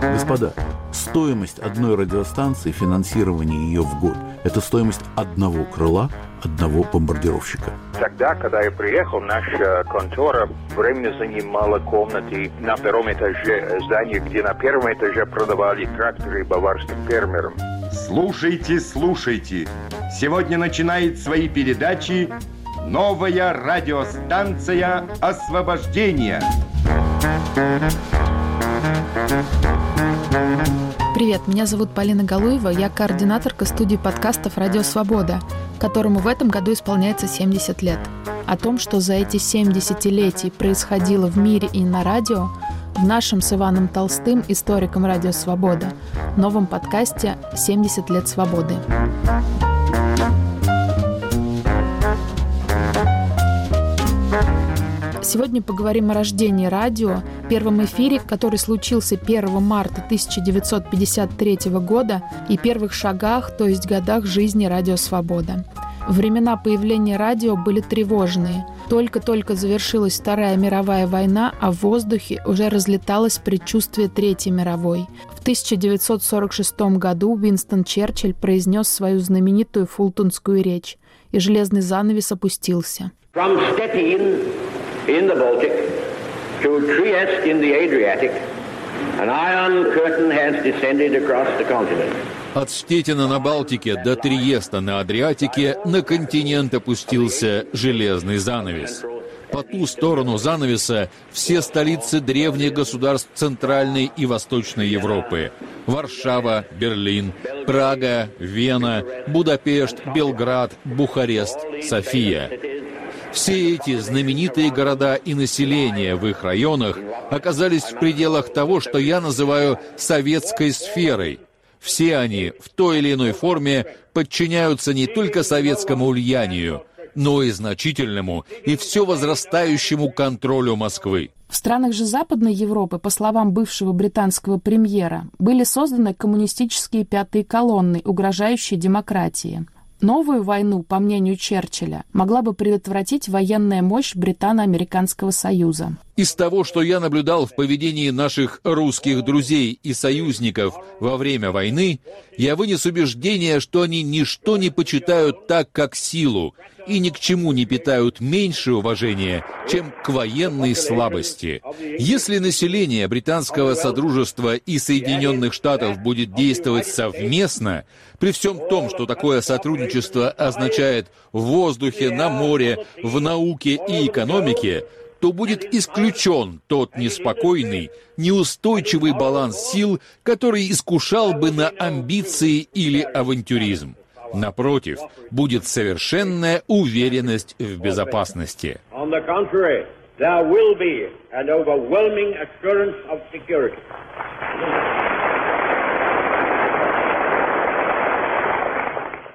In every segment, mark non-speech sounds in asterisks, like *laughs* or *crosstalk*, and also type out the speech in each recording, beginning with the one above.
Господа, стоимость одной радиостанции, финансирование ее в год – это стоимость одного крыла одного бомбардировщика. Тогда, когда я приехал, наша контора временно занимала комнаты на втором этаже здания, где на первом этаже продавали тракторы баварским фермерам. Слушайте, слушайте. Сегодня начинает свои передачи новая радиостанция «Освобождение». Привет, меня зовут Полина Галуева, я координаторка студии подкастов «Радио Свобода», которому в этом году исполняется 70 лет. О том, что за эти 7 десятилетий происходило в мире и на радио, в нашем с Иваном Толстым, историком «Радио Свобода», новом подкасте «70 лет свободы». Сегодня поговорим о рождении радио, первом эфире, который случился 1 марта 1953 года, и первых шагах, то есть годах жизни Радио Свобода. Времена появления радио были тревожные. Только-только завершилась Вторая мировая война, а в воздухе уже разлеталось предчувствие Третьей мировой. В 1946 году Уинстон Черчилль произнес свою знаменитую фултонскую речь, и железный занавес опустился. From in the Baltic to Trieste in the Adriatic, an iron curtain has descended across the continent. От Штетина на Балтике до Триеста на Адриатике на континент опустился железный занавес. По ту сторону занавеса все столицы древних государств Центральной и Восточной Европы. Варшава, Берлин, Прага, Вена, Будапешт, Белград, Бухарест, София. Все эти знаменитые города и население в их районах оказались в пределах того, что я называю советской сферой. Все они в той или иной форме подчиняются не только советскому влиянию, но и значительному и все возрастающему контролю Москвы. В странах же Западной Европы, по словам бывшего британского премьера, были созданы коммунистические пятые колонны, угрожающие демократии. Новую войну, по мнению Черчилля, могла бы предотвратить военная мощь Британо-Американского союза. Из того, что я наблюдал в поведении наших русских друзей и союзников во время войны, я вынес убеждение, что они ничто не почитают так, как силу, и ни к чему не питают меньше уважения, чем к военной слабости. Если население британского содружества и Соединенных Штатов будет действовать совместно, при всем том, что такое сотрудничество означает в воздухе, на море, в науке и экономике, то будет исключен тот неспокойный, неустойчивый баланс сил, который искушал бы на амбиции или авантюризм. Напротив, будет совершенная уверенность в безопасности.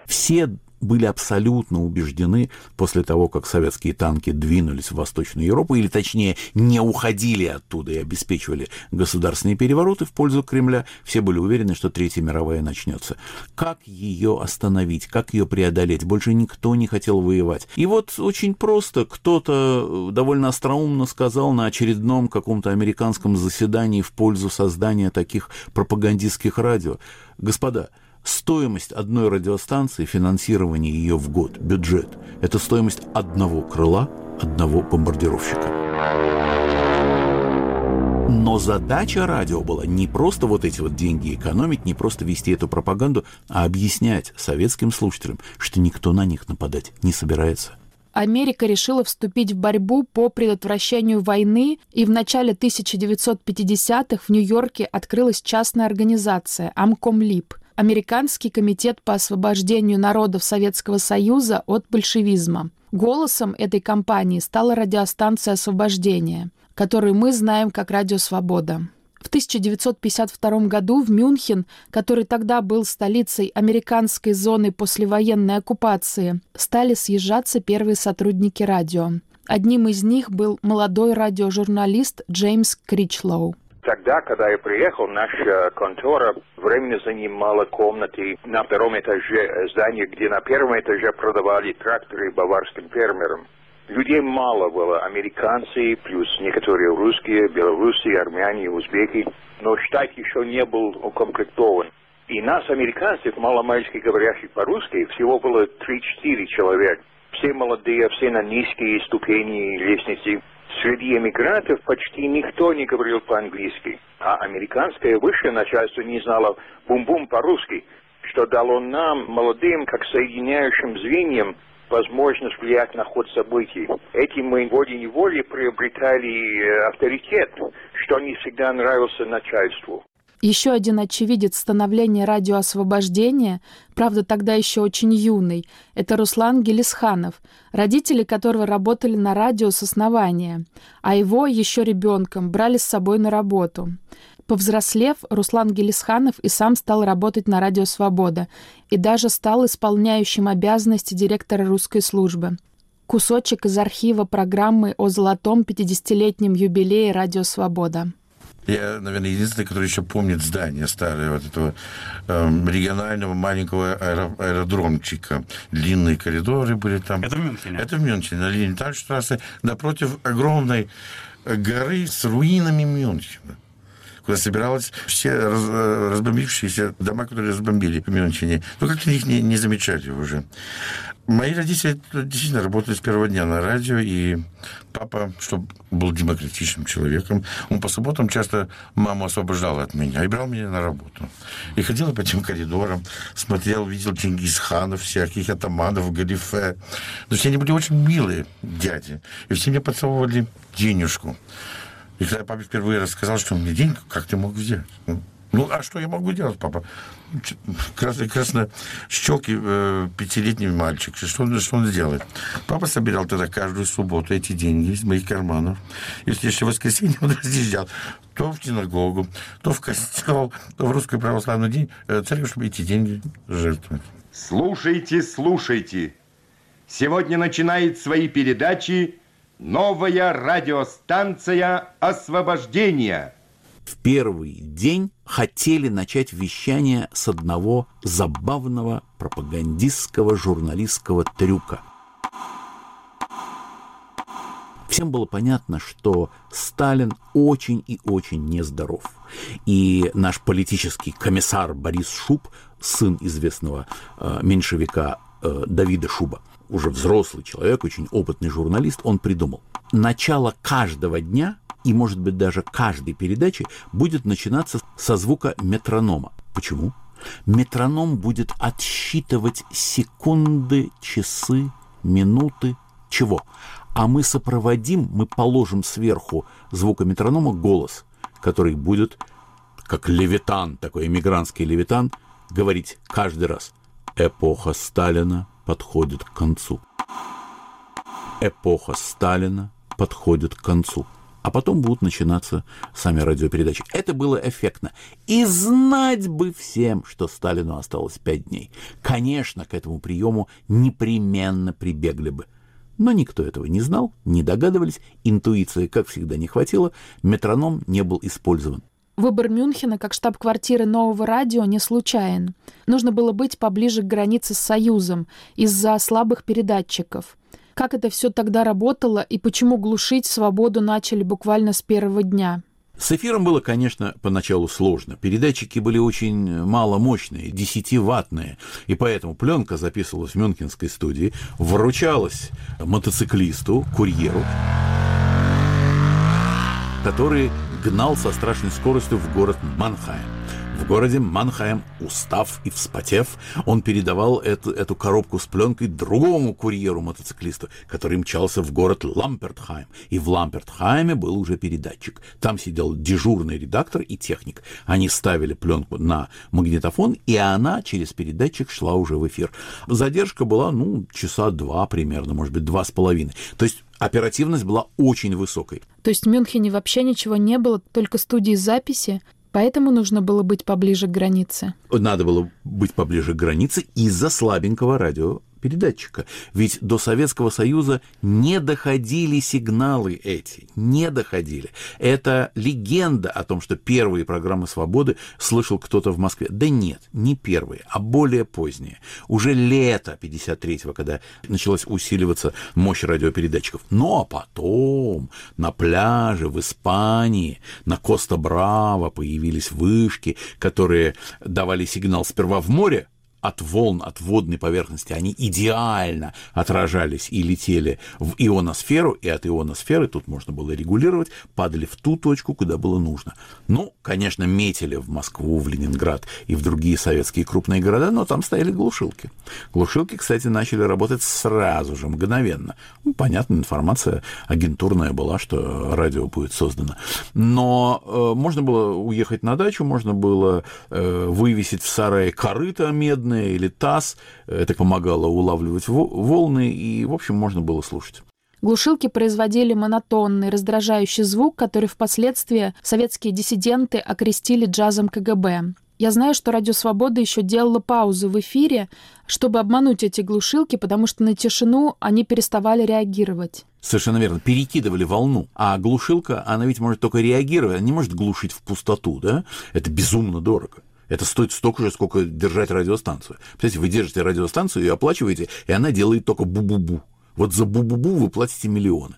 Все были абсолютно убеждены после того, как советские танки двинулись в Восточную Европу, или точнее не уходили оттуда и обеспечивали государственные перевороты в пользу Кремля, все были уверены, что Третья мировая начнется. Как ее остановить, как ее преодолеть? Больше никто не хотел воевать. И вот очень просто кто-то довольно остроумно сказал на очередном каком-то американском заседании в пользу создания таких пропагандистских радио. Господа, Стоимость одной радиостанции, финансирование ее в год, бюджет – это стоимость одного крыла, одного бомбардировщика. Но задача радио была не просто вот эти вот деньги экономить, не просто вести эту пропаганду, а объяснять советским слушателям, что никто на них нападать не собирается. Америка решила вступить в борьбу по предотвращению войны, и в начале 1950-х в Нью-Йорке открылась частная организация «Амкомлип», Американский комитет по освобождению народов Советского Союза от большевизма. Голосом этой кампании стала радиостанция «Освобождение», которую мы знаем как «Радио Свобода». В 1952 году в Мюнхен, который тогда был столицей американской зоны послевоенной оккупации, стали съезжаться первые сотрудники радио. Одним из них был молодой радиожурналист Джеймс Кричлоу. Тогда, когда я приехал, наша контора временно занимала комнаты на втором этаже здания, где на первом этаже продавали тракторы баварским фермерам. Людей мало было, американцы, плюс некоторые русские, белорусы, армяне, узбеки, но штат еще не был укомплектован. И нас, американцев, маломальски говорящих по-русски, всего было 3-4 человек. Все молодые, все на низкие ступени лестницы. Среди эмигрантов почти никто не говорил по-английски, а американское высшее начальство не знало бум-бум по-русски, что дало нам, молодым, как соединяющим звеньям, возможность влиять на ход событий. Этим мы волей-неволей приобретали э, авторитет, что не всегда нравился начальству. Еще один очевидец становления радиоосвобождения, правда тогда еще очень юный, это Руслан Гелисханов, родители которого работали на радио с основания, а его еще ребенком брали с собой на работу. Повзрослев, Руслан Гелисханов и сам стал работать на Радио Свобода и даже стал исполняющим обязанности директора русской службы. Кусочек из архива программы о золотом 50-летнем юбилее Радио Свобода. Я, наверное, единственный, который еще помнит здание старое, вот этого э, регионального маленького аэро, аэродромчика. Длинные коридоры были там. Это в Мюнхене? Это в Мюнхене, на линии Тальштрассе, напротив огромной горы с руинами Мюнхена куда собиралась все раз, разбомбившиеся дома, которые разбомбили в Мюнхене. Ну, как-то их не, не замечали уже. Мои родители действительно работали с первого дня на радио, и папа, чтобы был демократичным человеком, он по субботам часто маму освобождал от меня и брал меня на работу. И ходил по этим коридорам, смотрел, видел Чингисханов, всяких атаманов, галифе. Но все они были очень милые дяди, и все мне подсовывали денежку. И когда папе впервые рассказал, что мне деньги, как ты мог взять? Ну, а что я могу делать, папа? Красно, красно щеки э, пятилетний мальчик. Что он, что он сделает? Папа собирал тогда каждую субботу эти деньги из моих карманов. И в воскресенье он разъезжал то в синагогу, то в костел, то в русскую православную день э, церковь, чтобы эти деньги жертвовать. Слушайте, слушайте. Сегодня начинает свои передачи Новая радиостанция «Освобождение». В первый день хотели начать вещание с одного забавного пропагандистского журналистского трюка. Всем было понятно, что Сталин очень и очень нездоров. И наш политический комиссар Борис Шуб, сын известного э, меньшевика э, Давида Шуба, уже взрослый человек, очень опытный журналист, он придумал. Начало каждого дня и, может быть, даже каждой передачи будет начинаться со звука метронома. Почему? Метроном будет отсчитывать секунды, часы, минуты, чего? А мы сопроводим, мы положим сверху звука метронома голос, который будет, как левитан, такой эмигрантский левитан, говорить каждый раз «Эпоха Сталина подходит к концу. Эпоха Сталина подходит к концу. А потом будут начинаться сами радиопередачи. Это было эффектно. И знать бы всем, что Сталину осталось пять дней. Конечно, к этому приему непременно прибегли бы. Но никто этого не знал, не догадывались, интуиции, как всегда, не хватило, метроном не был использован. Выбор Мюнхена как штаб-квартиры нового радио не случайен. Нужно было быть поближе к границе с Союзом из-за слабых передатчиков. Как это все тогда работало и почему глушить свободу начали буквально с первого дня? С эфиром было, конечно, поначалу сложно. Передатчики были очень маломощные, 10-ваттные, и поэтому пленка записывалась в Мюнхенской студии, вручалась мотоциклисту, курьеру, который гнал со страшной скоростью в город Манхайм. В городе Манхайм, устав и вспотев, он передавал эту, эту коробку с пленкой другому курьеру-мотоциклисту, который мчался в город Лампертхайм. И в Лампертхайме был уже передатчик. Там сидел дежурный редактор и техник. Они ставили пленку на магнитофон, и она через передатчик шла уже в эфир. Задержка была, ну, часа два примерно, может быть, два с половиной. То есть оперативность была очень высокой. То есть в Мюнхене вообще ничего не было, только студии записи? Поэтому нужно было быть поближе к границе. Надо было быть поближе к границе из-за слабенького радио передатчика. Ведь до Советского Союза не доходили сигналы эти, не доходили. Это легенда о том, что первые программы «Свободы» слышал кто-то в Москве. Да нет, не первые, а более поздние. Уже лето 53-го, когда началась усиливаться мощь радиопередатчиков. Ну а потом на пляже в Испании, на Коста-Браво появились вышки, которые давали сигнал сперва в море, от волн, от водной поверхности, они идеально отражались и летели в ионосферу, и от ионосферы, тут можно было регулировать, падали в ту точку, куда было нужно. Ну, конечно, метили в Москву, в Ленинград и в другие советские крупные города, но там стояли глушилки. Глушилки, кстати, начали работать сразу же, мгновенно. Ну, понятно, информация агентурная была, что радио будет создано. Но э, можно было уехать на дачу, можно было э, вывесить в сарае корыто медное, водное или таз. Это помогало улавливать волны, и, в общем, можно было слушать. Глушилки производили монотонный, раздражающий звук, который впоследствии советские диссиденты окрестили джазом КГБ. Я знаю, что Радио Свобода еще делала паузы в эфире, чтобы обмануть эти глушилки, потому что на тишину они переставали реагировать. Совершенно верно. Перекидывали волну. А глушилка, она ведь может только реагировать, она не может глушить в пустоту, да? Это безумно дорого. Это стоит столько же, сколько держать радиостанцию. Представляете, вы держите радиостанцию и оплачиваете, и она делает только бу-бу-бу. Вот за бу-бу-бу вы платите миллионы.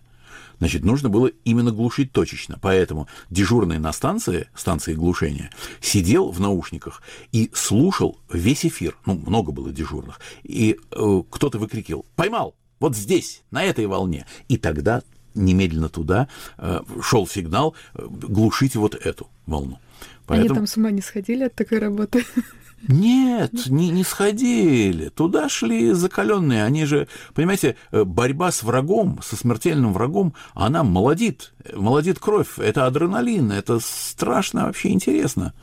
Значит, нужно было именно глушить точечно. Поэтому дежурный на станции, станции глушения, сидел в наушниках и слушал весь эфир. Ну, много было дежурных. И э, кто-то выкрикивал «Поймал! Вот здесь, на этой волне!» И тогда немедленно туда э, шел сигнал э, глушить вот эту волну. Поэтому... Они там с ума не сходили от такой работы? Нет, не, не сходили. Туда шли закаленные. Они же, понимаете, э, борьба с врагом, со смертельным врагом, она молодит, молодит кровь. Это адреналин, это страшно вообще интересно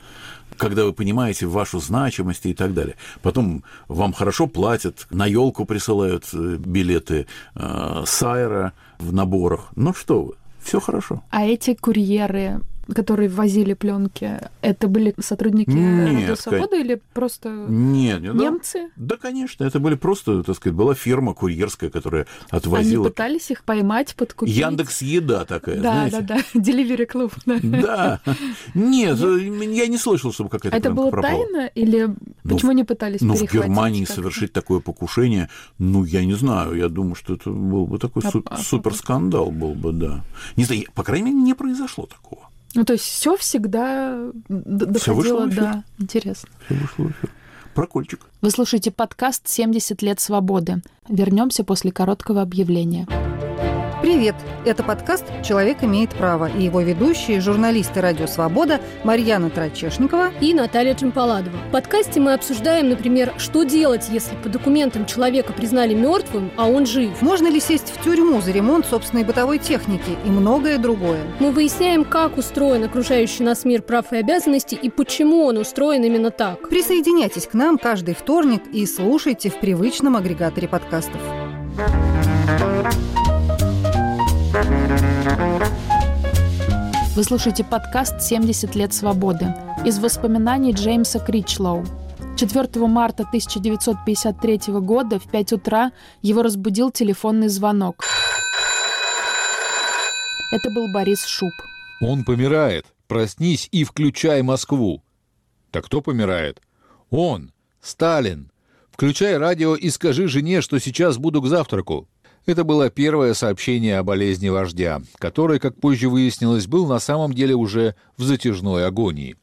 когда вы понимаете вашу значимость и так далее. Потом вам хорошо платят, на елку присылают э, билеты э, Сайра в наборах. Ну что вы, все хорошо. А эти курьеры, которые возили пленки, это были сотрудники нет, Радио Свобода или просто нет, нет, немцы? Да, да, конечно, это были просто, так сказать, была фирма курьерская, которая отвозила. Они пытались их поймать, подкупить? Яндекс Еда такая, да, знаете? Да, да, да, *laughs* Delivery Club. Да, нет, я не слышал, чтобы какая-то Это было тайно или ну, почему не пытались Ну, в Германии совершить такое покушение, ну, я не знаю, я думаю, что это был бы такой а, а, супер скандал был бы, да. Не знаю, по крайней мере, не произошло такого. Ну, то есть все всегда доходило до... Интересно. Все вышло в эфир. Прокольчик. Вы слушаете подкаст «70 лет свободы». Вернемся после короткого объявления. Привет! Это подкаст «Человек имеет право» и его ведущие, журналисты «Радио Свобода» Марьяна Трачешникова и Наталья Джампаладова. В подкасте мы обсуждаем, например, что делать, если по документам человека признали мертвым, а он жив. Можно ли сесть в тюрьму за ремонт собственной бытовой техники и многое другое. Мы выясняем, как устроен окружающий нас мир прав и обязанностей и почему он устроен именно так. Присоединяйтесь к нам каждый вторник и слушайте в привычном агрегаторе подкастов. Вы слушаете подкаст «70 лет свободы» из воспоминаний Джеймса Кричлоу. 4 марта 1953 года в 5 утра его разбудил телефонный звонок. Это был Борис Шуб. Он помирает. Проснись и включай Москву. Так кто помирает? Он, Сталин. Включай радио и скажи жене, что сейчас буду к завтраку. Это было первое сообщение о болезни вождя, который, как позже выяснилось, был на самом деле уже в затяжной агонии.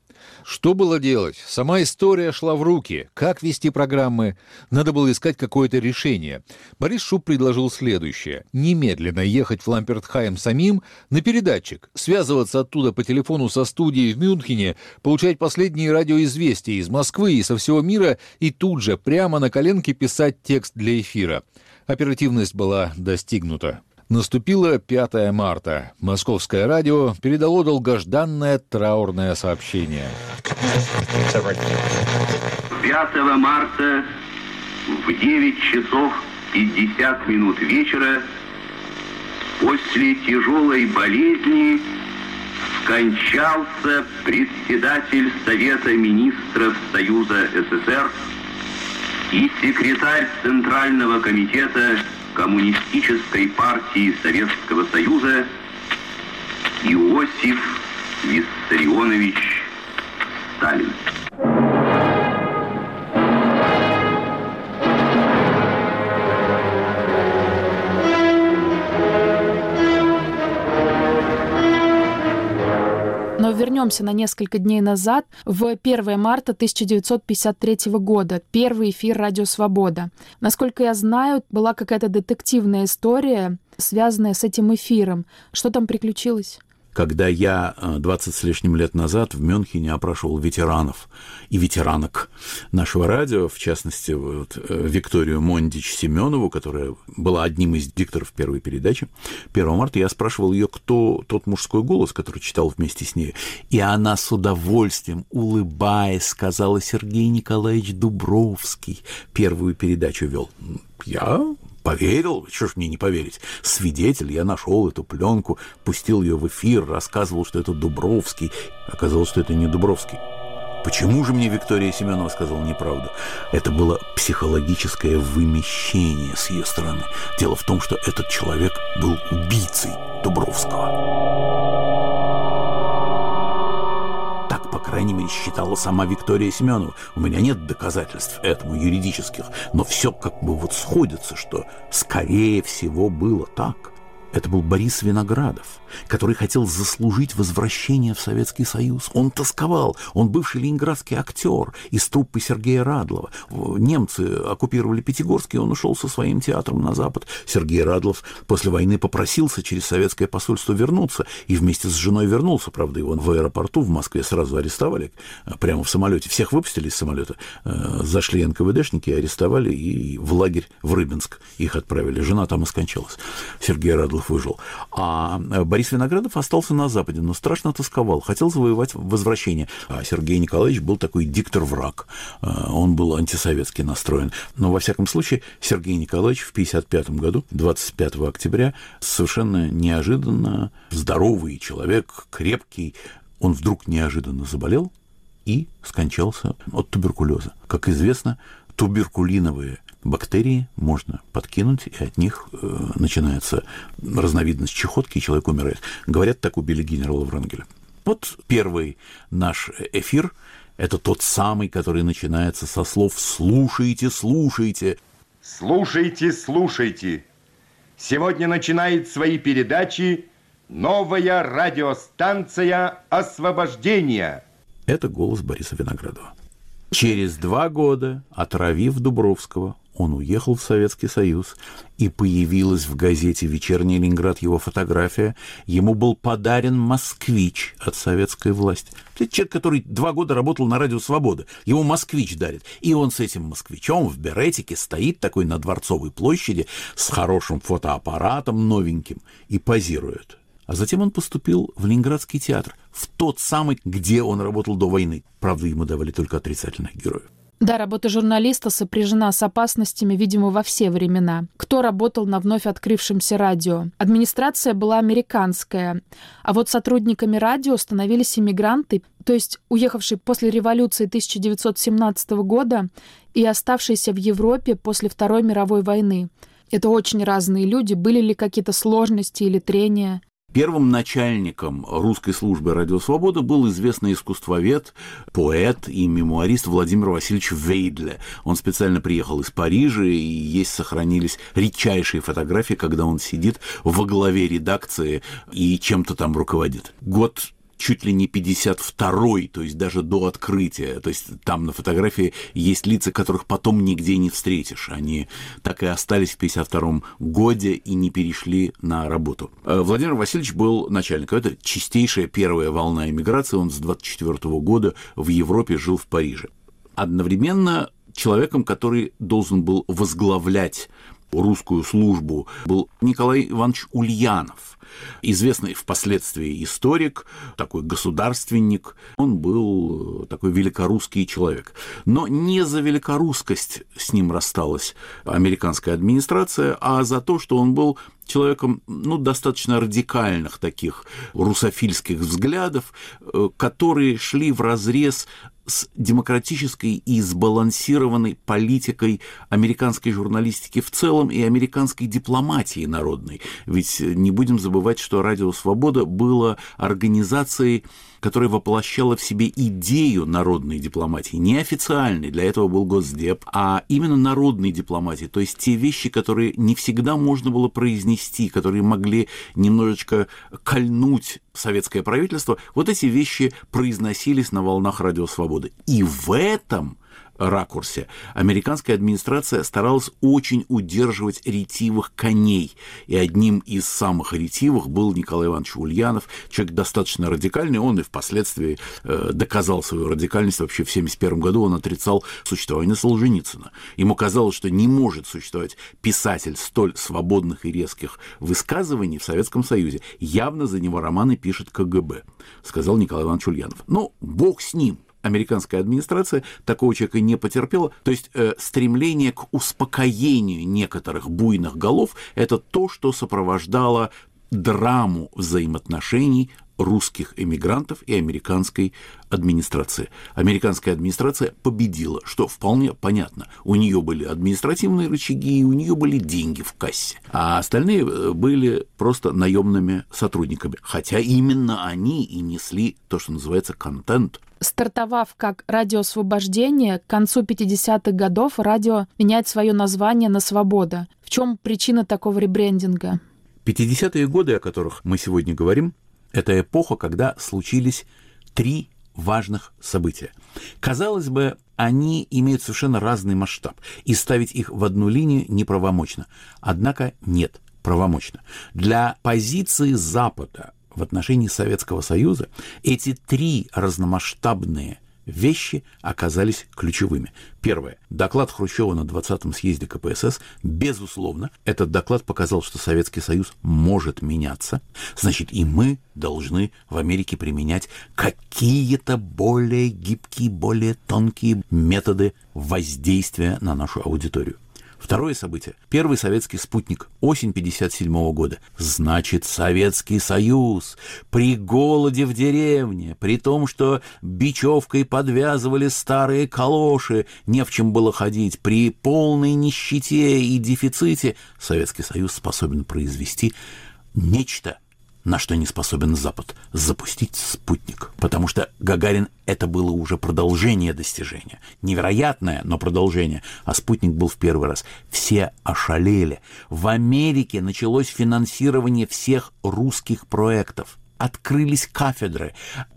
Что было делать? Сама история шла в руки. Как вести программы? Надо было искать какое-то решение. Борис Шуб предложил следующее. Немедленно ехать в Лампертхайм самим на передатчик, связываться оттуда по телефону со студией в Мюнхене, получать последние радиоизвестия из Москвы и со всего мира и тут же прямо на коленке писать текст для эфира. Оперативность была достигнута. Наступило 5 марта. Московское радио передало долгожданное траурное сообщение. 5 марта в 9 часов 50 минут вечера после тяжелой болезни скончался председатель Совета министров Союза СССР и секретарь Центрального комитета Коммунистической партии Советского Союза Иосиф Виссарионович Сталин. Вернемся на несколько дней назад, в 1 марта 1953 года, первый эфир «Радио Свобода». Насколько я знаю, была какая-то детективная история, связанная с этим эфиром. Что там приключилось? Когда я 20 с лишним лет назад в Мюнхене опрашивал ветеранов и ветеранок нашего радио, в частности, вот, э, Викторию Мондич Семенову, которая была одним из дикторов первой передачи, 1 марта я спрашивал ее, кто тот мужской голос, который читал вместе с ней. И она с удовольствием, улыбаясь, сказала Сергей Николаевич Дубровский, первую передачу вел. Я поверил, что ж мне не поверить, свидетель, я нашел эту пленку, пустил ее в эфир, рассказывал, что это Дубровский, оказалось, что это не Дубровский. Почему же мне Виктория Семенова сказала неправду? Это было психологическое вымещение с ее стороны. Дело в том, что этот человек был убийцей Дубровского крайней мере, считала сама Виктория Семенова. У меня нет доказательств этому юридических, но все как бы вот сходится, что скорее всего было так. Это был Борис Виноградов, который хотел заслужить возвращение в Советский Союз. Он тосковал, он бывший ленинградский актер из труппы Сергея Радлова. Немцы оккупировали Пятигорск, и он ушел со своим театром на Запад. Сергей Радлов после войны попросился через советское посольство вернуться, и вместе с женой вернулся. Правда, его в аэропорту в Москве сразу арестовали, э, прямо в самолете. Всех выпустили из самолета, э, зашли НКВДшники, арестовали, и в лагерь в Рыбинск их отправили. Жена там и скончалась. Сергей Радлов выжил. А э, Борис Виноградов остался на Западе, но страшно тосковал, хотел завоевать возвращение. А Сергей Николаевич был такой диктор-враг, э, он был антисоветски настроен. Но, во всяком случае, Сергей Николаевич в 1955 году, 25 октября, совершенно неожиданно здоровый человек, крепкий, он вдруг неожиданно заболел и скончался от туберкулеза. Как известно, туберкулиновые бактерии можно подкинуть, и от них э, начинается разновидность чехотки, и человек умирает. Говорят, так убили генерала Врангеля. Вот первый наш эфир – это тот самый, который начинается со слов «слушайте, слушайте». Слушайте, слушайте. Сегодня начинает свои передачи новая радиостанция «Освобождение». Это голос Бориса Виноградова. Через два года, отравив Дубровского, он уехал в Советский Союз, и появилась в газете «Вечерний Ленинград» его фотография. Ему был подарен «Москвич» от советской власти. Это человек, который два года работал на радио «Свобода». Ему «Москвич» дарит. И он с этим «Москвичом» в беретике стоит такой на Дворцовой площади с хорошим фотоаппаратом новеньким и позирует. А затем он поступил в Ленинградский театр, в тот самый, где он работал до войны. Правда, ему давали только отрицательных героев. Да, работа журналиста сопряжена с опасностями, видимо, во все времена. Кто работал на вновь открывшемся радио? Администрация была американская, а вот сотрудниками радио становились иммигранты, то есть уехавшие после революции 1917 года и оставшиеся в Европе после Второй мировой войны. Это очень разные люди. Были ли какие-то сложности или трения? Первым начальником русской службы «Радио Свобода» был известный искусствовед, поэт и мемуарист Владимир Васильевич Вейдле. Он специально приехал из Парижа, и есть сохранились редчайшие фотографии, когда он сидит во главе редакции и чем-то там руководит. Год чуть ли не 52-й, то есть даже до открытия. То есть там на фотографии есть лица, которых потом нигде не встретишь. Они так и остались в 52-м годе и не перешли на работу. Э, Владимир Васильевич был начальником. Это чистейшая первая волна эмиграции. Он с 24 -го года в Европе жил в Париже. Одновременно человеком, который должен был возглавлять русскую службу, был Николай Иванович Ульянов – известный впоследствии историк, такой государственник. Он был такой великорусский человек. Но не за великорусскость с ним рассталась американская администрация, а за то, что он был человеком ну, достаточно радикальных таких русофильских взглядов, э, которые шли в разрез с демократической и сбалансированной политикой американской журналистики в целом и американской дипломатии народной. Ведь не будем забывать, что «Радио Свобода» было организацией которая воплощала в себе идею народной дипломатии, не официальной, для этого был Госдеп, а именно народной дипломатии, то есть те вещи, которые не всегда можно было произнести, которые могли немножечко кольнуть советское правительство, вот эти вещи произносились на волнах Радио Свободы. И в этом ракурсе американская администрация старалась очень удерживать ретивых коней. И одним из самых ретивых был Николай Иванович Ульянов, человек достаточно радикальный, он и впоследствии э, доказал свою радикальность. Вообще в 1971 году он отрицал существование Солженицына. Ему казалось, что не может существовать писатель столь свободных и резких высказываний в Советском Союзе. Явно за него романы пишет КГБ, сказал Николай Иванович Ульянов. Ну, бог с ним американская администрация такого человека не потерпела. То есть э, стремление к успокоению некоторых буйных голов – это то, что сопровождало драму взаимоотношений русских эмигрантов и американской администрации. Американская администрация победила, что вполне понятно. У нее были административные рычаги, и у нее были деньги в кассе. А остальные э, были просто наемными сотрудниками. Хотя именно они и несли то, что называется контент Стартовав как радио освобождения, к концу 50-х годов радио меняет свое название на «Свобода». В чем причина такого ребрендинга? 50-е годы, о которых мы сегодня говорим, это эпоха, когда случились три важных события. Казалось бы, они имеют совершенно разный масштаб, и ставить их в одну линию неправомочно. Однако нет, правомочно. Для позиции Запада в отношении Советского Союза эти три разномасштабные вещи оказались ключевыми. Первое. Доклад Хрущева на 20-м съезде КПСС, безусловно, этот доклад показал, что Советский Союз может меняться. Значит, и мы должны в Америке применять какие-то более гибкие, более тонкие методы воздействия на нашу аудиторию. Второе событие. Первый советский спутник. Осень 57 года. Значит, Советский Союз. При голоде в деревне, при том, что бечевкой подвязывали старые калоши, не в чем было ходить, при полной нищете и дефиците, Советский Союз способен произвести нечто – на что не способен Запад – запустить спутник. Потому что Гагарин – это было уже продолжение достижения. Невероятное, но продолжение. А спутник был в первый раз. Все ошалели. В Америке началось финансирование всех русских проектов открылись кафедры,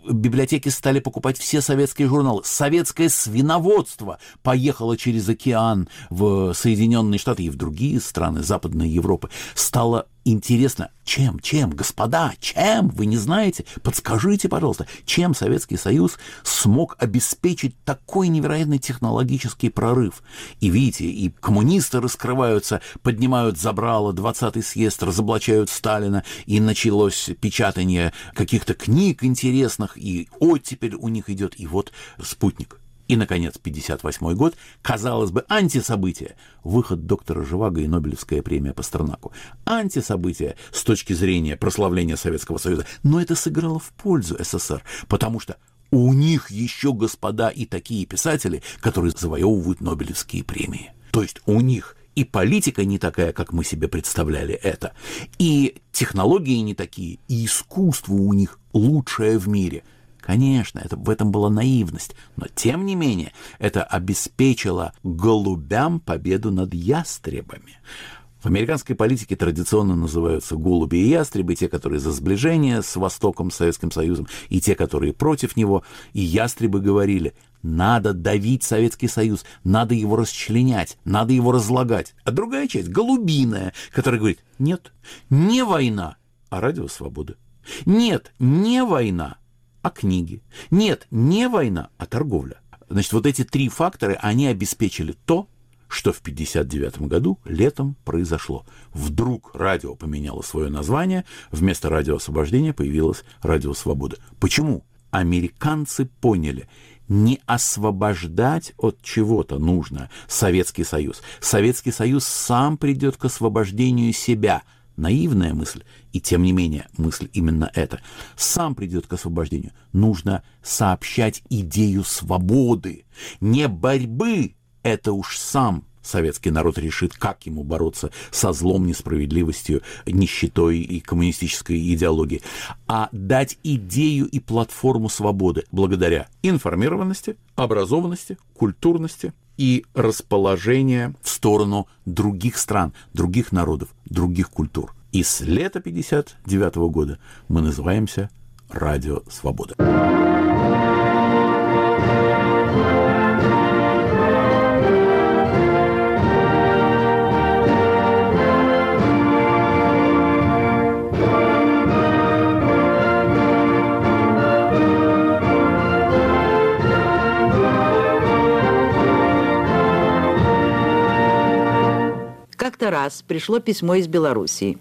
библиотеки стали покупать все советские журналы. Советское свиноводство поехало через океан в Соединенные Штаты и в другие страны Западной Европы. Стало интересно, чем, чем, господа, чем, вы не знаете? Подскажите, пожалуйста, чем Советский Союз смог обеспечить такой невероятный технологический прорыв? И видите, и коммунисты раскрываются, поднимают забрало 20-й съезд, разоблачают Сталина, и началось печатание каких-то книг интересных, и оттепель у них идет, и вот спутник. И, наконец, 58 год, казалось бы, антисобытие. Выход доктора Живаго и Нобелевская премия Пастернаку. Антисобытие с точки зрения прославления Советского Союза. Но это сыграло в пользу СССР, потому что у них еще, господа, и такие писатели, которые завоевывают Нобелевские премии. То есть у них и политика не такая, как мы себе представляли это, и технологии не такие, и искусство у них лучшее в мире – Конечно, это, в этом была наивность, но тем не менее это обеспечило голубям победу над ястребами. В американской политике традиционно называются голуби и ястребы, те, которые за сближение с Востоком, с Советским Союзом, и те, которые против него. И ястребы говорили, надо давить Советский Союз, надо его расчленять, надо его разлагать. А другая часть, голубиная, которая говорит, нет, не война, а радио свободы. Нет, не война, а книги. Нет, не война, а торговля. Значит, вот эти три фактора, они обеспечили то, что в 1959 году летом произошло. Вдруг радио поменяло свое название, вместо радио освобождения появилось радио свободы. Почему? Американцы поняли, не освобождать от чего-то нужно Советский Союз. Советский Союз сам придет к освобождению себя – наивная мысль, и тем не менее мысль именно эта, сам придет к освобождению. Нужно сообщать идею свободы, не борьбы, это уж сам советский народ решит, как ему бороться со злом, несправедливостью, нищетой и коммунистической идеологией, а дать идею и платформу свободы благодаря информированности, образованности, культурности и расположения в сторону других стран, других народов, других культур. И с лета 59 года мы называемся «Радио Свобода». Раз пришло письмо из Белоруссии.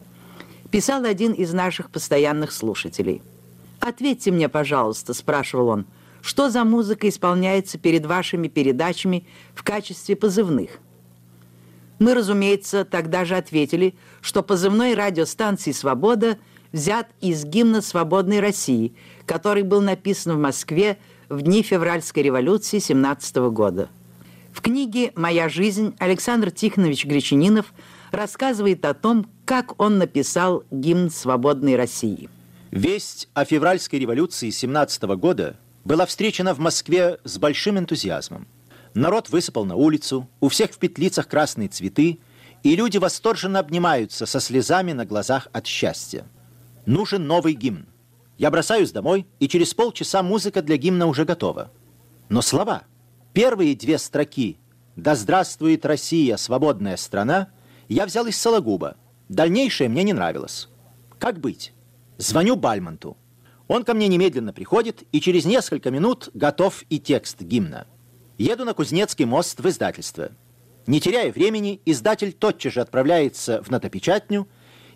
Писал один из наших постоянных слушателей. «Ответьте мне, пожалуйста», — спрашивал он, «что за музыка исполняется перед вашими передачами в качестве позывных?» Мы, разумеется, тогда же ответили, что позывной радиостанции «Свобода» взят из гимна «Свободной России», который был написан в Москве в дни февральской революции 17 года. В книге «Моя жизнь» Александр Тихонович Гречанинов рассказывает о том, как он написал гимн свободной России. Весть о февральской революции 17 года была встречена в Москве с большим энтузиазмом. Народ высыпал на улицу, у всех в петлицах красные цветы, и люди восторженно обнимаются со слезами на глазах от счастья. Нужен новый гимн. Я бросаюсь домой, и через полчаса музыка для гимна уже готова. Но слова – Первые две строки «Да здравствует Россия, свободная страна» я взял из Сологуба. Дальнейшее мне не нравилось. Как быть? Звоню Бальмонту. Он ко мне немедленно приходит, и через несколько минут готов и текст гимна. Еду на Кузнецкий мост в издательство. Не теряя времени, издатель тотчас же отправляется в нотопечатню,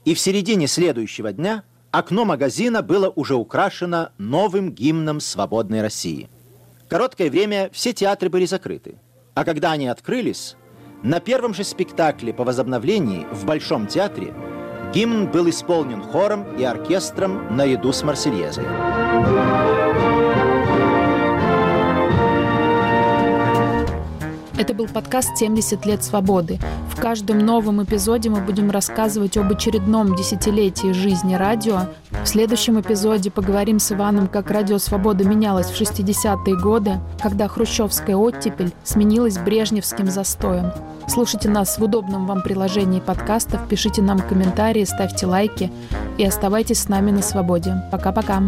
и в середине следующего дня окно магазина было уже украшено новым гимном свободной России – Короткое время все театры были закрыты. А когда они открылись, на первом же спектакле по возобновлении в Большом театре гимн был исполнен хором и оркестром наряду с Марсельезой. Это был подкаст «70 лет свободы». В каждом новом эпизоде мы будем рассказывать об очередном десятилетии жизни радио. В следующем эпизоде поговорим с Иваном, как радио «Свобода» менялось в 60-е годы, когда хрущевская оттепель сменилась брежневским застоем. Слушайте нас в удобном вам приложении подкастов, пишите нам комментарии, ставьте лайки и оставайтесь с нами на свободе. Пока-пока.